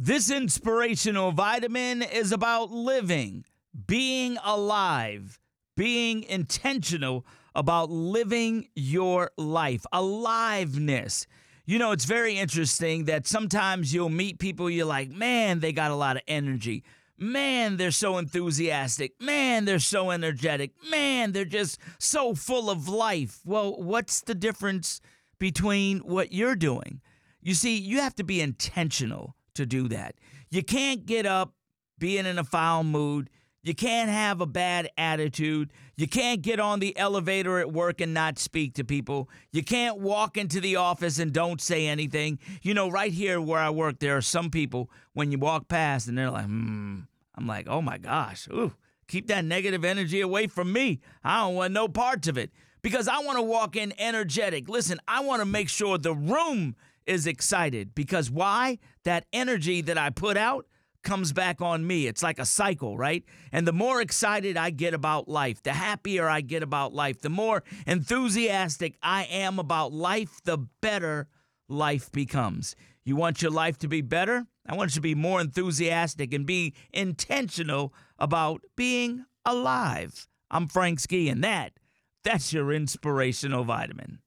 This inspirational vitamin is about living, being alive, being intentional about living your life, aliveness. You know, it's very interesting that sometimes you'll meet people, you're like, man, they got a lot of energy. Man, they're so enthusiastic. Man, they're so energetic. Man, they're just so full of life. Well, what's the difference between what you're doing? You see, you have to be intentional to do that. You can't get up being in a foul mood. You can't have a bad attitude. You can't get on the elevator at work and not speak to people. You can't walk into the office and don't say anything. You know, right here where I work, there are some people when you walk past and they're like, hmm. I'm like, oh my gosh, ooh, keep that negative energy away from me. I don't want no parts of it because I want to walk in energetic. Listen, I want to make sure the room is excited because why? That energy that I put out comes back on me. It's like a cycle, right? And the more excited I get about life, the happier I get about life, the more enthusiastic I am about life, the better life becomes. You want your life to be better? I want you to be more enthusiastic and be intentional about being alive. I'm Frank Ski, and that, that's your inspirational vitamin.